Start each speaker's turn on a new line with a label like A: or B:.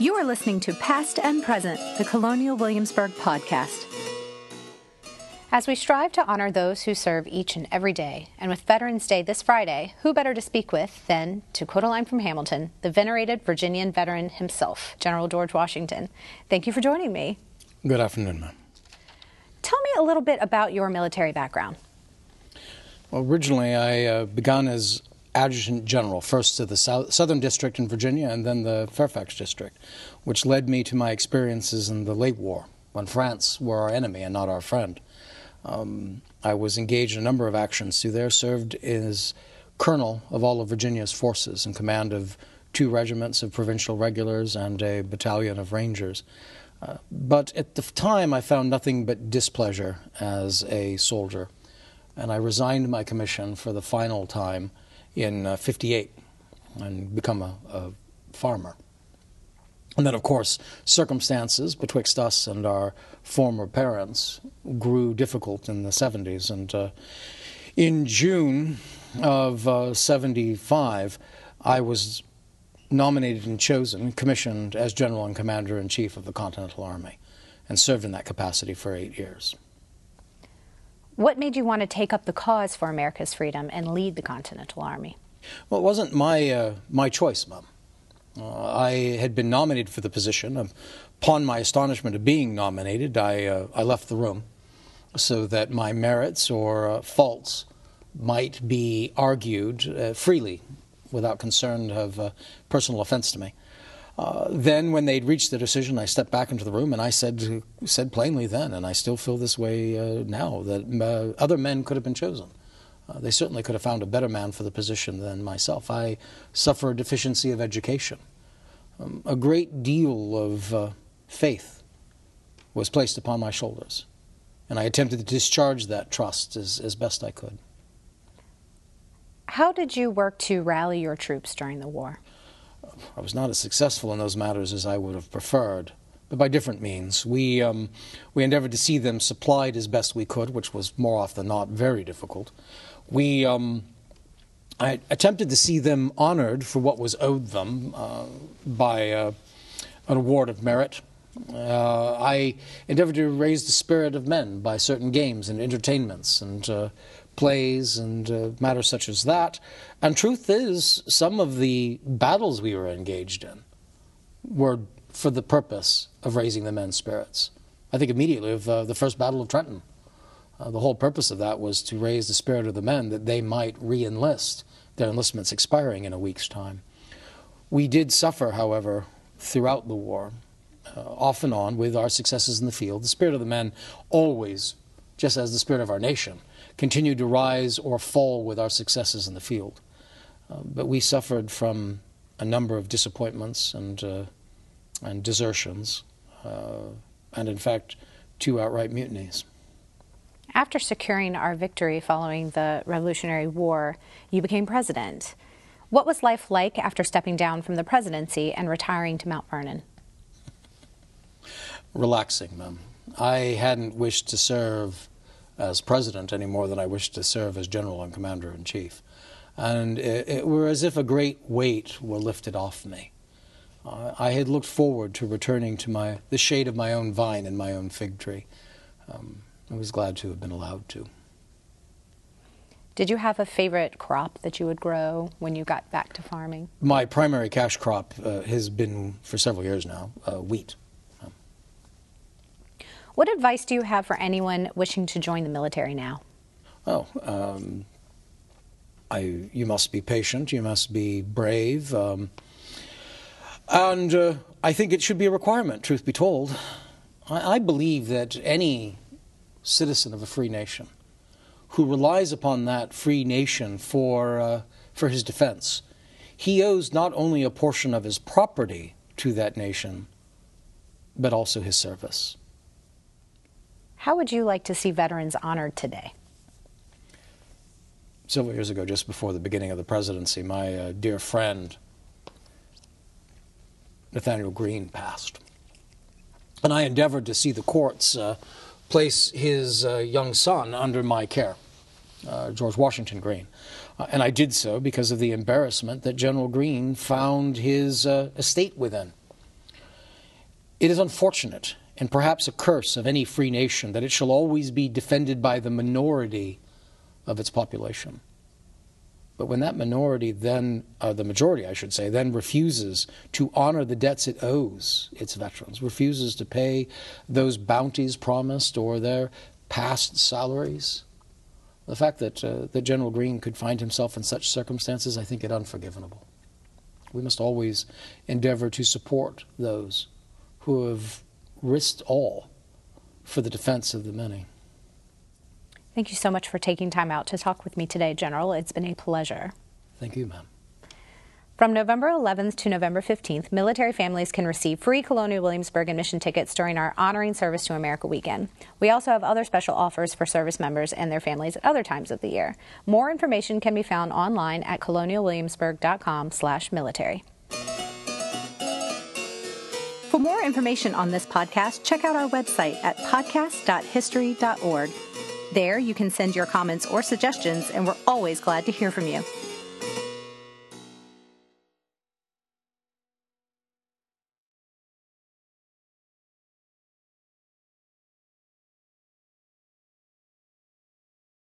A: You are listening to Past and Present, the Colonial Williamsburg podcast. As we strive to honor those who serve each and every day, and with Veterans Day this Friday, who better to speak with than, to quote a line from Hamilton, the venerated Virginian veteran himself, General George Washington. Thank you for joining me.
B: Good afternoon, ma'am.
A: Tell me a little bit about your military background.
B: Well, originally, I uh, began as adjutant general, first to the South, Southern District in Virginia and then the Fairfax District, which led me to my experiences in the late war when France were our enemy and not our friend. Um, I was engaged in a number of actions through there, served as colonel of all of Virginia's forces in command of two regiments of provincial regulars and a battalion of rangers. Uh, but at the time, I found nothing but displeasure as a soldier, and I resigned my commission for the final time in uh, 58 and become a, a farmer. And then, of course, circumstances betwixt us and our former parents grew difficult in the 70s. And uh, in June of uh, 75, I was nominated and chosen, commissioned as General and Commander in Chief of the Continental Army, and served in that capacity for eight years.
A: What made you want to take up the cause for America's freedom and lead the Continental Army?
B: Well, it wasn't my, uh, my choice, Mom. Uh, I had been nominated for the position. Upon my astonishment of being nominated, I, uh, I left the room so that my merits or uh, faults might be argued uh, freely without concern of uh, personal offense to me. Uh, then, when they'd reached the decision, I stepped back into the room and I said, said plainly then, and I still feel this way uh, now, that uh, other men could have been chosen. Uh, they certainly could have found a better man for the position than myself. I suffer a deficiency of education. Um, a great deal of faith was placed upon my shoulders, and I attempted to discharge that trust as, as best I could.
A: How did you work to rally your troops during the war?
B: I was not as successful in those matters as I would have preferred, but by different means. We, um, we endeavored to see them supplied as best we could, which was more often than not very difficult. We um, I attempted to see them honored for what was owed them uh, by uh, an award of merit. Uh, I endeavored to raise the spirit of men by certain games and entertainments and uh, plays and uh, matters such as that. And truth is, some of the battles we were engaged in were for the purpose of raising the men's spirits. I think immediately of uh, the first Battle of Trenton. Uh, the whole purpose of that was to raise the spirit of the men that they might re enlist, their enlistments expiring in a week's time. We did suffer, however, throughout the war, uh, off and on, with our successes in the field. The spirit of the men always, just as the spirit of our nation, continued to rise or fall with our successes in the field. Uh, but we suffered from a number of disappointments and, uh, and desertions, uh, and in fact, two outright mutinies.
A: After securing our victory following the Revolutionary War, you became president. What was life like after stepping down from the presidency and retiring to Mount Vernon?
B: Relaxing, ma'am. I hadn't wished to serve as president any more than I wished to serve as general and commander in chief. And it, it were as if a great weight were lifted off me. Uh, I had looked forward to returning to my the shade of my own vine and my own fig tree. Um, I was glad to have been allowed to.
A: Did you have a favorite crop that you would grow when you got back to farming?
B: My primary cash crop uh, has been for several years now uh, wheat.
A: What advice do you have for anyone wishing to join the military now?
B: Oh, um, I, you must be patient, you must be brave, um, and uh, I think it should be a requirement, truth be told. I, I believe that any citizen of a free nation who relies upon that free nation for, uh, for his defense, he owes not only a portion of his property to that nation, but also his service.
A: How would you like to see veterans honored today?
B: Several years ago, just before the beginning of the presidency, my uh, dear friend Nathanael Greene passed. And I endeavored to see the courts uh, place his uh, young son under my care, uh, George Washington Greene. Uh, and I did so because of the embarrassment that General Greene found his uh, estate within. It is unfortunate and perhaps a curse of any free nation that it shall always be defended by the minority of its population. But when that minority then, uh, the majority, I should say, then refuses to honor the debts it owes its veterans, refuses to pay those bounties promised or their past salaries, the fact that, uh, that General Greene could find himself in such circumstances, I think it unforgivable. We must always endeavor to support those who have risked all for the defense of the many.
A: Thank you so much for taking time out to talk with me today, General. It's been a pleasure.
B: Thank you, ma'am.
A: From November 11th to November 15th, military families can receive free Colonial Williamsburg admission tickets during our Honoring Service to America weekend. We also have other special offers for service members and their families at other times of the year. More information can be found online at colonialwilliamsburg.com/military. For more information on this podcast, check out our website at podcast.history.org. There, you can send your comments or suggestions, and we're always glad to hear from you.